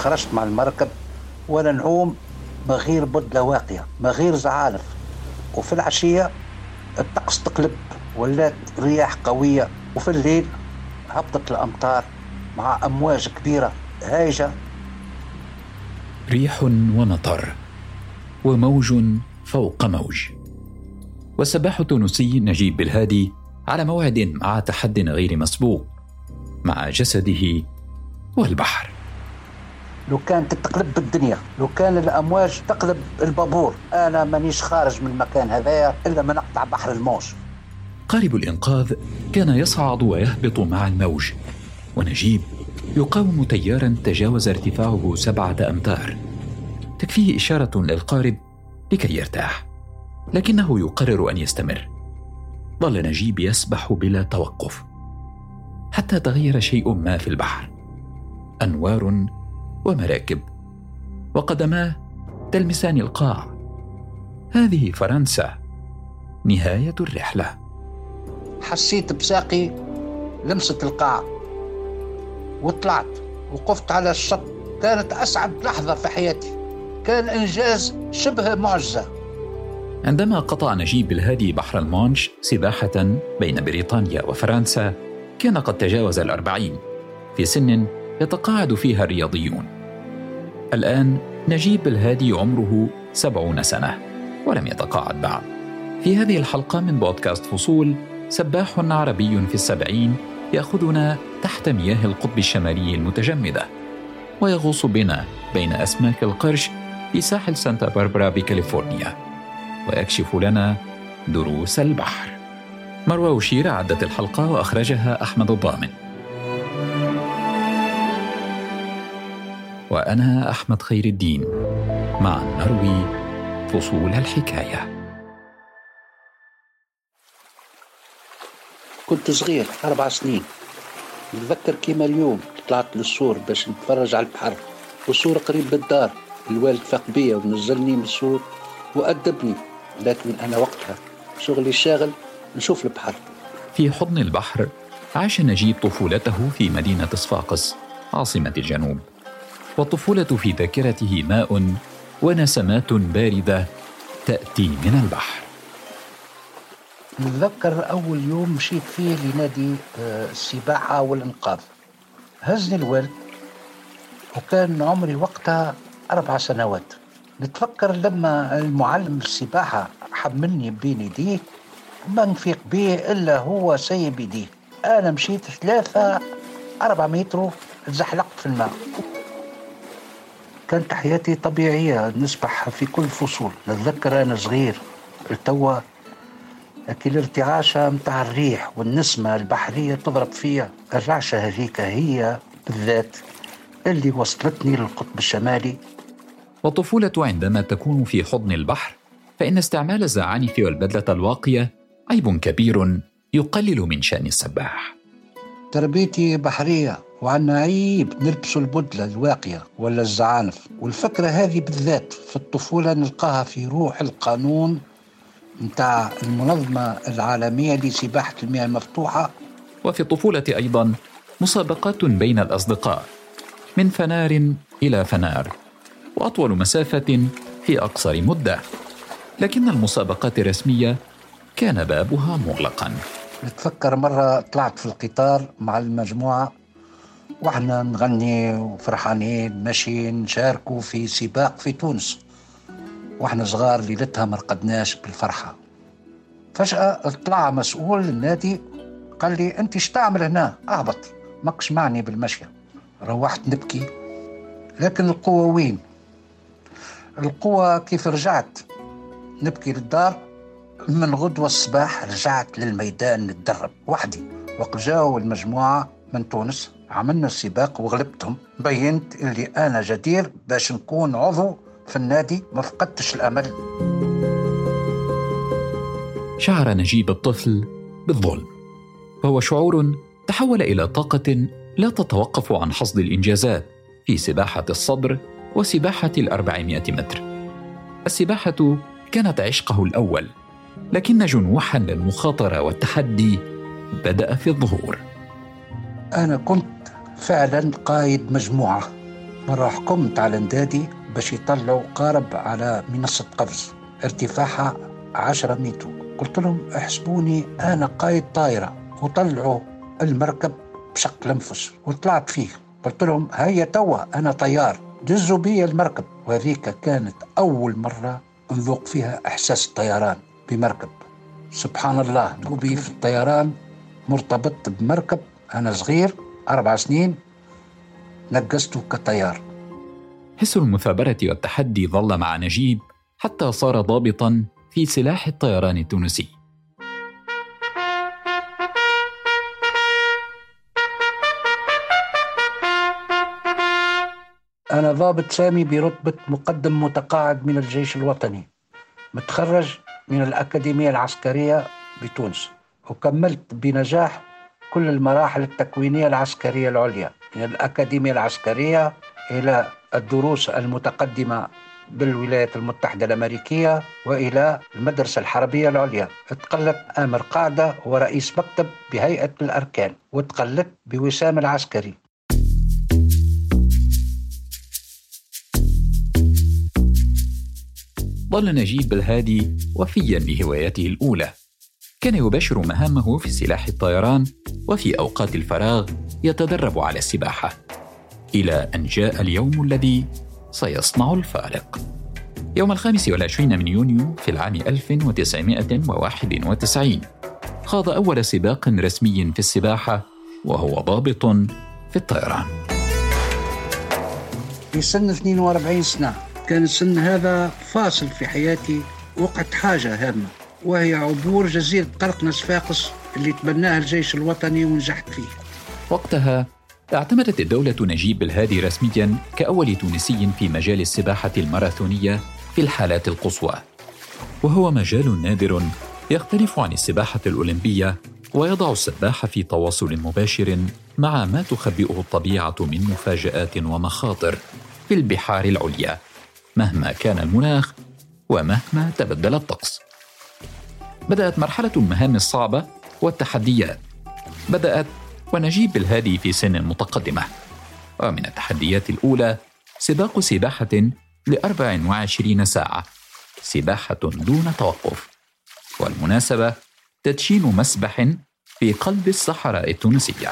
خرجت مع المركب وأنا نعوم ما غير بدلة واقية ما غير زعانف وفي العشية الطقس تقلب ولات رياح قوية. وفي الليل هبطت الأمطار مع أمواج كبيرة هايجة. ريح ومطر وموج فوق موج. والسباح التونسي نجيب بالهادي على موعد مع تحد غير مسبوق مع جسده والبحر. لو كانت تقلب الدنيا لو كان الأمواج تقلب البابور أنا مانيش خارج من المكان هذايا إلا ما نقطع بحر الموج. قارب الإنقاذ كان يصعد ويهبط مع الموج. ونجيب يقاوم تيارا تجاوز ارتفاعه سبعة أمتار. تكفيه إشارة للقارب لكي يرتاح. لكنه يقرر أن يستمر. ظل نجيب يسبح بلا توقف. حتى تغير شيء ما في البحر. أنوار ومراكب. وقدماه تلمسان القاع. هذه فرنسا. نهاية الرحلة. حسيت بساقي لمست القاع. وطلعت وقفت على الشط. كانت أسعد لحظة في حياتي. كان إنجاز شبه معجزة. عندما قطع نجيب الهادي بحر المانش سباحة بين بريطانيا وفرنسا كان قد تجاوز الأربعين. في سن يتقاعد فيها الرياضيون. الآن نجيب الهادي عمره سبعون سنة ولم يتقاعد بعد. في هذه الحلقة من بودكاست فصول سباح عربي في السبعين يأخذنا تحت مياه القطب الشمالي المتجمدة ويغوص بنا بين أسماك القرش في ساحل سانتا باربرا بكاليفورنيا ويكشف لنا دروس البحر. مروى وشير عدت الحلقة وأخرجها أحمد الضامن. وأنا أحمد خير الدين. مع نروي فصول الحكاية. كنت صغير أربع سنين. نتذكر كيما اليوم طلعت للسور باش نتفرج على البحر. والسور قريب بالدار. الوالد فاق بيا ونزلني من السور وأدبني. لكن أنا وقتها. شغلي الشاغل نشوف البحر. في حضن البحر عاش نجيب طفولته في مدينة صفاقس عاصمة الجنوب. والطفولة في ذاكرته ماء ونسمات باردة تأتي من البحر. نتذكر أول يوم مشيت فيه لنادي آه، السباحة والإنقاذ. هزني الوالد وكان عمري وقتها أربع سنوات. نتفكر لما المعلم السباحة حملني بين يديه ما نفيق به إلا هو سايب يديه أنا مشيت ثلاثة أربع متر تزحلقت في الماء. كانت حياتي طبيعية نسبح في كل فصول. نتذكر أنا صغير التوا لكن الارتعاشة متاع الريح والنسمة البحرية تضرب فيها الرعشة هذيك هي بالذات اللي وصلتني للقطب الشمالي. والطفولة عندما تكون في حضن البحر فإن استعمال الزعانف والبدلة الواقية عيب كبير يقلل من شأن السباح. تربيتي بحرية وعنا عيب نلبس البدلة الواقية ولا الزعانف. والفكرة هذه بالذات في الطفولة نلقاها في روح القانون نتاع المنظمة العالمية لسباحة المياه المفتوحة. وفي الطفولة أيضا مسابقات بين الأصدقاء من فنار إلى فنار وأطول مسافة في أقصر مدة. لكن المسابقات الرسمية كان بابها مغلقا. نتفكر مرة طلعت في القطار مع المجموعة وإحنا نغني وفرحانين ماشيين نشاركوا في سباق في تونس. وإحنا صغار ليلتها ما رقدناش بالفرحة. فجأة طلع مسؤول النادي قال لي أنت إيش تعمل هنا؟ أهبط ماكش معني بالمشيه روحت نبكي. لكن القوة وين؟ القوة كيف رجعت؟ نبكي للدار. من غدوة الصباح رجعت للميدان نتدرب وحدي وقت جاوا المجموعة من تونس عملنا السباق وغلبتهم. بينت اللي أنا جدير باش نكون عضو في النادي ما فقدتش الأمل. شعر نجيب الطفل بالظلم. وهو شعور تحول إلى طاقة لا تتوقف عن حصد الإنجازات في سباحة الصدر وسباحة الأربعمائة متر. السباحة كانت عشقه الأول. لكن جنوحا للمخاطرة والتحدي بدأ في الظهور. أنا كنت فعلا قائد مجموعة. مرة حكمت على ندادي باش يطلعوا قارب على منصة قفز ارتفاعها عشرة متر. قلت لهم أحسبوني أنا قايد طائرة وطلعوا المركب بشق الأنفس. وطلعت فيه. قلت لهم هيا توا أنا طيار دزوا بي المركب. وهذيك كانت أول مرة نذوق فيها إحساس الطيران. بمركب. سبحان الله نوبي في الطيران مرتبط بمركب. أنا صغير أربع سنين نقزته كطيار. حس المثابرة والتحدي ظل مع نجيب حتى صار ضابطا في سلاح الطيران التونسي. أنا ضابط سامي برتبة مقدم متقاعد من الجيش الوطني. متخرج من الأكاديمية العسكرية بتونس وكملت بنجاح كل المراحل التكوينية العسكرية العليا من الأكاديمية العسكرية إلى الدروس المتقدمة بالولايات المتحدة الأمريكية وإلى المدرسة الحربية العليا. تقلت آمر قاعدة ورئيس مكتب بهيئة الأركان وتقلت بوسام العسكري. ظل نجيب بالهادي وفيا لهواياته الأولى. كان يباشر مهامه في سلاح الطيران وفي أوقات الفراغ يتدرب على السباحة إلى أن جاء اليوم الذي سيصنع الفارق. يوم الخامس والعشرين من يونيو في العام 1991 خاض أول سباق رسمي في السباحة وهو ضابط في الطيران. في سن 42 سنة. كان السن هذا فاصل في حياتي وقت حاجة هامة وهي عبور جزيرة قرقنة صفاقس اللي تبناها الجيش الوطني ونجحت فيه. وقتها اعتمدت الدولة نجيب الهادي رسميا كأول تونسي في مجال السباحة الماراثونية في الحالات القصوى. وهو مجال نادر يختلف عن السباحة الأولمبية ويضع السباح في تواصل مباشر مع ما تخبئه الطبيعة من مفاجآت ومخاطر في البحار العليا. مهما كان المناخ ومهما تبدل الطقس. بدأت مرحلة المهام الصعبة والتحديات. بدأت ونجيب الهادي في سن متقدمة. ومن التحديات الأولى سباق سباحة ل 24 ساعة. سباحة دون توقف. والمناسبة تدشين مسبح في قلب الصحراء التونسية.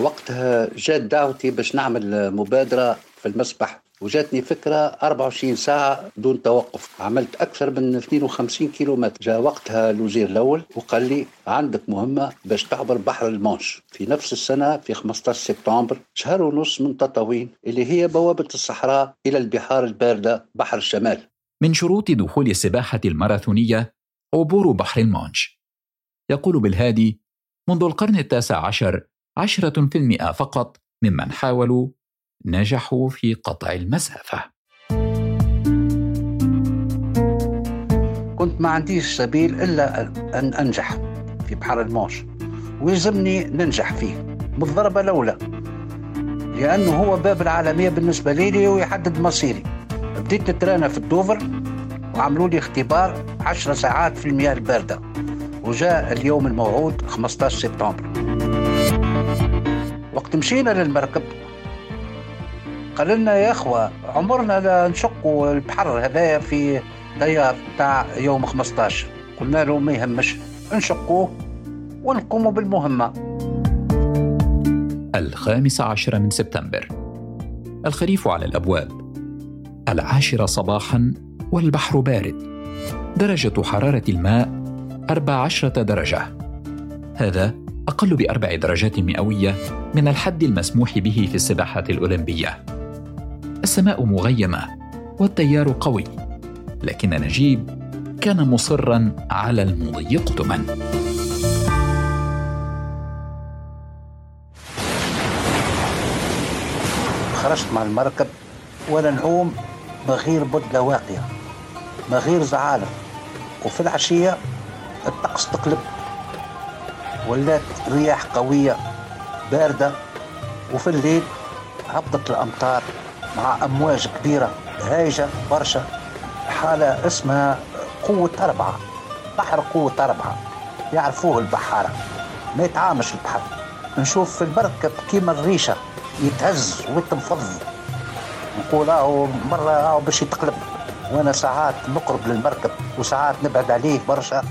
وقتها جات دعوتي باش نعمل مبادرة في المسبح وجاتني فكرة 24 ساعة دون توقف. عملت أكثر من 52 كيلومتر. جاء وقتها الوزير الأول وقال لي عندك مهمة باش تعبر بحر المانش. في نفس السنة في 15 سبتمبر شهر ونص من تطاوين اللي هي بوابة الصحراء إلى البحار الباردة بحر الشمال. من شروط دخول السباحة الماراثونية عبور بحر المانش. يقول بالهادي منذ القرن التاسع عشر عشرة في المئة فقط ممن حاولوا نجحوا في قطع المسافة. كنت ما عنديش سبيل إلا أن أنجح في بحر المانش ويلزمني ننجح فيه بالضربة الأولى. لأنه هو باب العالمية بالنسبة لي ويحدد مصيري. بديت نترانا في الدوفر وعملوا لي اختبار 10 ساعات في المياه الباردة. وجاء اليوم الموعود 15 سبتمبر. وقت مشينا للمركب قال لنا يا أخوة عمرنا لا نشقوا البحر هذايا في ديار تاع يوم 15 قلنا له ما يهمش نشقوه ونقوموا بالمهمة. الخامس عشر من سبتمبر. الخريف على الأبواب. العاشرة صباحا والبحر بارد. درجة حرارة الماء 14 درجة. هذا أقل بأربع درجات مئوية من الحد المسموح به في السباحة الأولمبية. السماء مغيمة والتيار قوي لكن نجيب كان مصرا على المضي قدما خرجت مع المركب ولا نعوم بغير بدلة واقية بغير زعالة وفي العشية الطقس تقلب. ولات رياح قوية باردة وفي الليل هبطت الأمطار مع أمواج كبيرة هايجة برشا حالة اسمها قوة أربعة بحر قوة أربعة يعرفوه البحارة ما يتعامش البحر. نشوف في المركب كيما الريشة يتهز ويتنفض. نقول أهو مرة أهو باش يتقلب وأنا ساعات نقرب للمركب وساعات نبعد عليه برشا.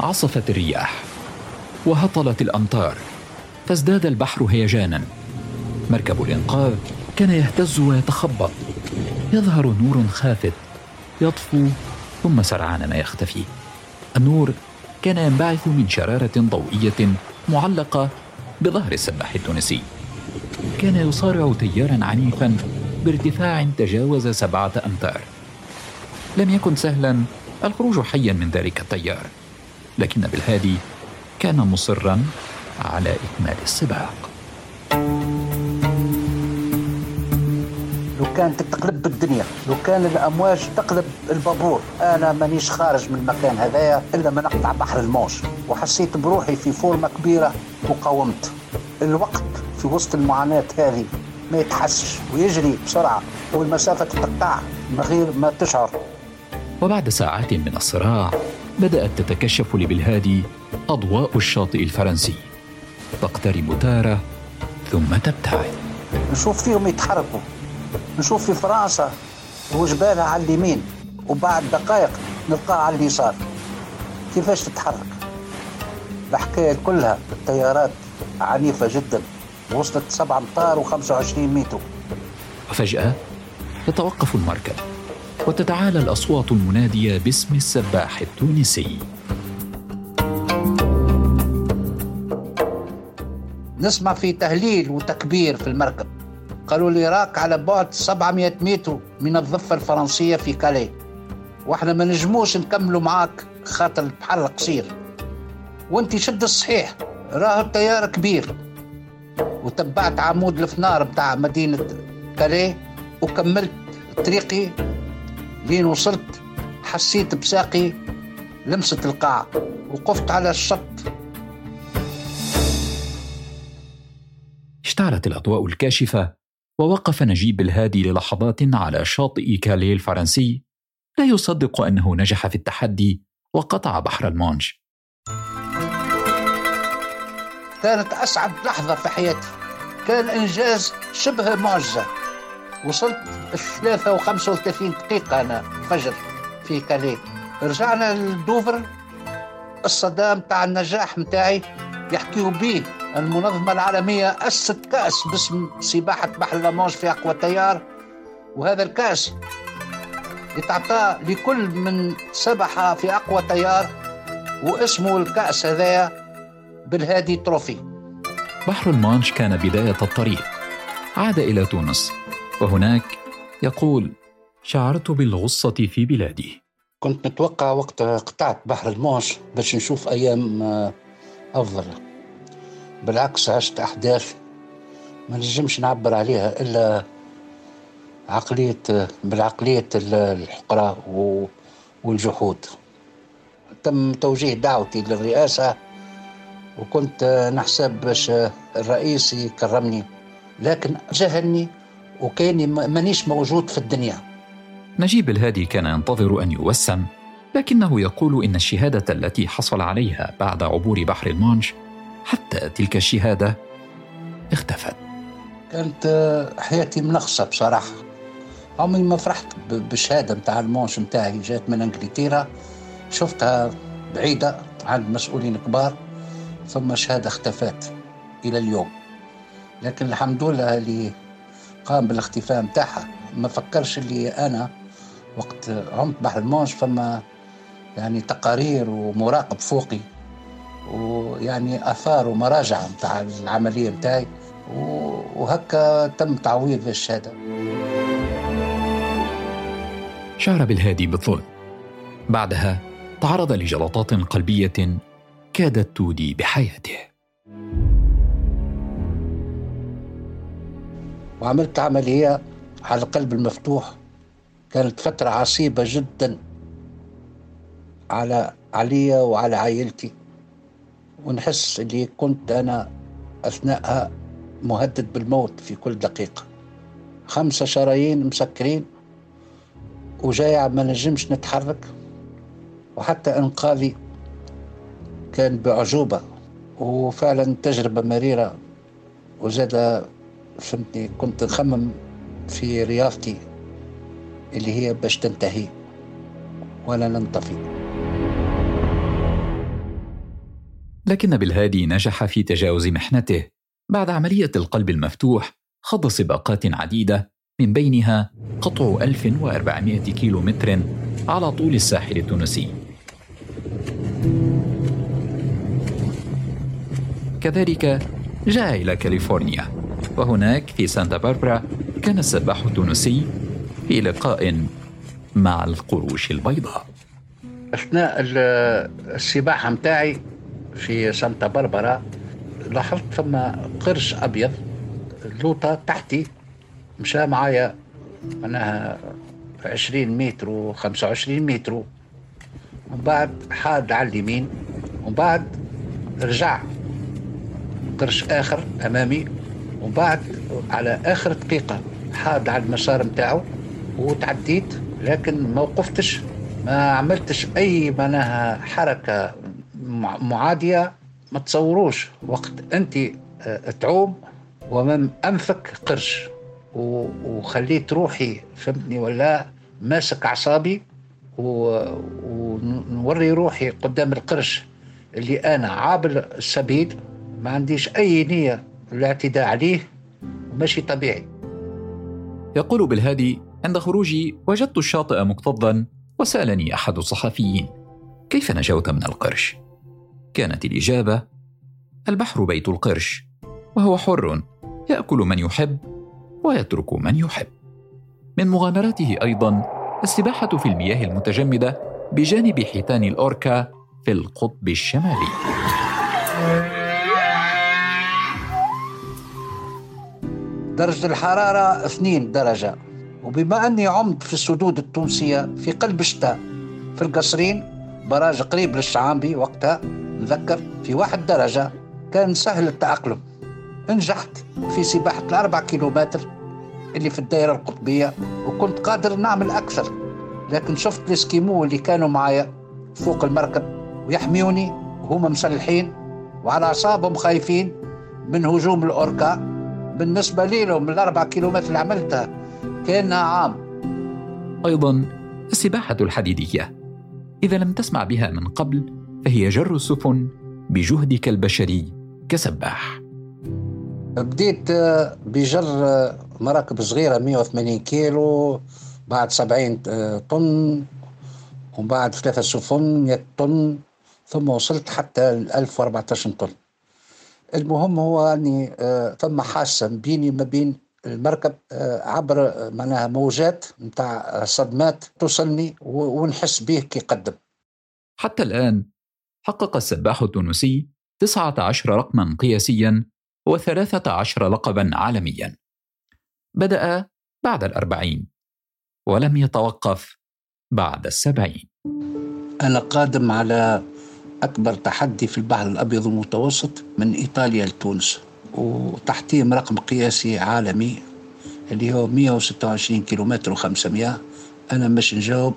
عصفت الرياح. وهطلت الأمطار. فازداد البحر هيجانا. مركب الإنقاذ كان يهتز ويتخبط. يظهر نور خافت. يطفو ثم سرعان ما يختفي. النور كان ينبعث من شرارة ضوئية معلقة بظهر السباح التونسي. كان يصارع تيارا عنيفا بارتفاع تجاوز سبعة أمتار. لم يكن سهلا الخروج حيا من ذلك التيار. لكن بالهادي كان مصرا على إكمال السباق. لو كانت تقلب بالدنيا لو كان الأمواج تقلب البابور أنا مانيش خارج من المكان هذايا إلا ما نقطع بحر الموج. وحسيت بروحي في فورمة كبيرة وقاومت. الوقت في وسط المعاناة هذه ما يتحسش ويجري بسرعة والمسافة تتقطع من غير ما تشعر. وبعد ساعات من الصراع بدأت تتكشف لبلهادي أضواء الشاطئ الفرنسي. تقترب تارة ثم تبتعد. نشوف فيهم يتحركوا. نشوف في فرنسا وجبالها على اليمين وبعد دقائق نلقاها على اليسار. كيفاش تتحرك؟ الحكاية كلها التيارات عنيفة جدا وصلت 7 أمتار و25 متر. وفجأة يتوقف المركب. وتتعالى الأصوات المنادية باسم السباح التونسي. نسمع في تهليل وتكبير في المركب. قالوا لي راك على بعد 700 متر من الضفة الفرنسية في كالي. وإحنا ما نجموش نكملوا معاك خاطر البحر قصير. وإنت شد الصحيح راه التيار كبير. وتبعت عمود الفنار بتاع مدينة كالي وكملت طريقي لين وصلت حسيت بساقي لمست القاع وقفت على الشط. اشتعلت الأضواء الكاشفة ووقف نجيب الهادي للحظات على شاطئ كاليه الفرنسي. لا يصدق أنه نجح في التحدي وقطع بحر المانج. كانت أسعد لحظة في حياتي. كان إنجاز شبه معجزة. وصلت الثلاثة وخمسة وثلاثين دقيقة أنا فجر في كاليه رجعنا للدوفر الصدام تاع النجاح متاعي يحكيوا به المنظمة العالمية أسست كأس باسم سباحة بحر لامانش في أقوى تيار وهذا الكأس يتعطى لكل من سبح في أقوى تيار واسمه الكأس هذايا بالهادي trophy. بحر المانش كان بداية الطريق. عاد إلى تونس. وهناك يقول شعرت بالغصة في بلادي. كنت متوقع وقت قطعت بحر المانش باش نشوف أيام أفضل. بالعكس عشت أحداث ما نجمش نعبر عليها إلا عقلية بالعقلية الحقرة والجحود. تم توجيه دعوتي للرئاسة وكنت نحسب باش الرئيس يكرمني. لكن جهلني وكاني مانيش موجود في الدنيا. نجيب الهادي كان ينتظر أن يوسم لكنه يقول إن الشهادة التي حصل عليها بعد عبور بحر المانش حتى تلك الشهادة اختفت. كانت حياتي منغصة بصراحة. عمري ما فرحت بالشهادة متاع المونش متاعي. جات من إنجلترا شفتها بعيدة عند مسؤولين كبار ثم شهادة اختفت إلى اليوم. لكن الحمد لله اللي قام بالاختفاء متاعها. ما فكرش اللي أنا وقت عمت بحر المونش فما يعني تقارير ومراقب فوقي ويعني آثار ومراجع نتاع العملية نتاعي وهكا تم تعويض الشهادة. شعر بالهادي بالظلم. بعدها تعرض لجلطات قلبية كادت تودي بحياته. وعملت عمليه على القلب المفتوح. كانت فترة عصيبة جدا على عليا وعلى عائلتي. ونحس اللي كنت أنا أثناءها مهدد بالموت في كل دقيقة. خمسة شرايين مسكرين وجايع ما نجمش نتحرك. وحتى إنقاذي كان بأعجوبة وفعلا تجربة مريرة وزاد فهمتني كنت نخمم في رياضتي اللي هي باش تنتهي ولا ننطفي. لكن بالهادي نجح في تجاوز محنته. بعد عملية القلب المفتوح خض سباقات عديدة من بينها قطع 1400 كيلو متر على طول الساحل التونسي. كذلك جاء إلى كاليفورنيا. وهناك في سانتا باربرا كان السباح التونسي في لقاء مع القروش البيضاء. أثناء السباحة متاعي في سانتا باربرا لاحظت ثم قرش أبيض لوطة تحتي مشى معايا معناها عشرين متر وخمسة وعشرين متر. ومن بعد حاد على اليمين ومن بعد رجع قرش آخر أمامي. ومن بعد على آخر دقيقة حاد على المسار متاعه وتعديت لكن ما وقفتش ما عملتش أي معناها حركة معادية ما تصوروش وقت أنت آه، تعوم ومن أنفك قرش. وخليت روحي فهمتني ولا ماسك أعصابي ونوري روحي قدام القرش اللي أنا عابر السبيل. ما عنديش أي نية الاعتداء عليه وماشي طبيعي. يقول بالهادي عند خروجي وجدت الشاطئ مكتظا وسألني أحد الصحفيين كيف نجوت من القرش؟ كانت الإجابة البحر بيت القرش وهو حر يأكل من يحب ويترك من يحب. من مغامراته أيضا السباحة في المياه المتجمدة بجانب حيتان الأوركا في القطب الشمالي. درجة الحرارة 2 درجة. وبما أني عمت في السدود التونسية في قلب الشتاء في القصرين براج قريب للشعامبي وقتها نذكر في واحد درجة كان سهل التأقلم. نجحت في سباحة الأربع كيلومتر اللي في الدائرة القطبية وكنت قادر نعمل أكثر. لكن شفت الإسكيمو اللي كانوا معايا فوق المركب ويحميوني وهم مسلحين وعلى أعصابهم خايفين من هجوم الأوركا. بالنسبة لهم الأربع كيلومتر اللي عملتها كأنها عام. أيضا السباحة الحديدية. إذا لم تسمع بها من قبل فهي جر السفن بجهدك البشري كسباح. بديت آه، بجر آه، مراكب صغيرة 180 كيلو بعد 70 آه، طن وبعد ثلاثة سفن 100 طن ثم وصلت حتى ل 1014 طن. المهم هو أني ثم حاسه بيني ما بين المركب عبر معناها موجات نتاع صدمات توصلني ونحس به كي قدم. حتى الآن حقق السباح التونسي 19 رقما قياسيا و13 لقبا عالميا. بدأ بعد الأربعين ولم يتوقف بعد السبعين. أنا قادم على أكبر تحدي في البحر الأبيض المتوسط من إيطاليا لتونس وتحتيم رقم قياسي عالمي اللي هو 126 كيلومتر و500 أنا مش نجاوب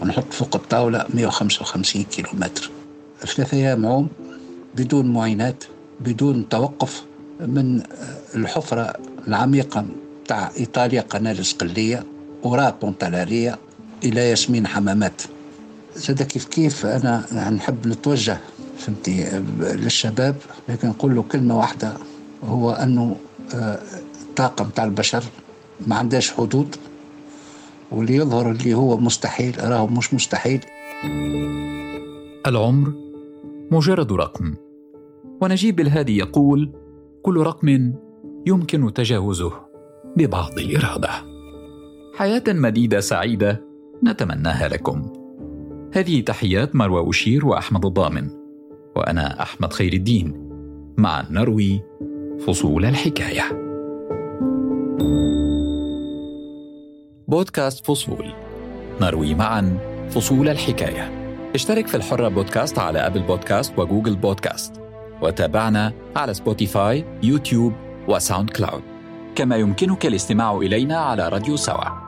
ونحط فوق الطاولة 155 كيلومتر. ثلاثة أيام عوم بدون معينات بدون توقف من الحفرة العميقة تاع إيطاليا قناة الإسقلية وراء بونتالارية إلى ياسمين حمامات. زاد كيف كيف؟ أنا نحب نتوجه فهمتي؟ للشباب. لكن نقول له كلمة واحدة هو الطاقة آه، متاع البشر ما عندهاش حدود. واللي يظهر اللي هو مستحيل راهو مش مستحيل. العمر مجرد رقم. ونجيب الهادي يقول كل رقم يمكن تجاوزه ببعض الإرادة. حياة مديدة سعيدة نتمناها لكم. هذه تحيات مروى أشير وأحمد الضامن وأنا أحمد خير الدين مع نروي فصول الحكاية. بودكاست فصول. نروي معا فصول الحكاية. اشترك في الحرة بودكاست على أبل بودكاست وجوجل بودكاست وتابعنا على سبوتيفاي يوتيوب وساوند كلاود. كما يمكنك الاستماع إلينا على راديو سوا.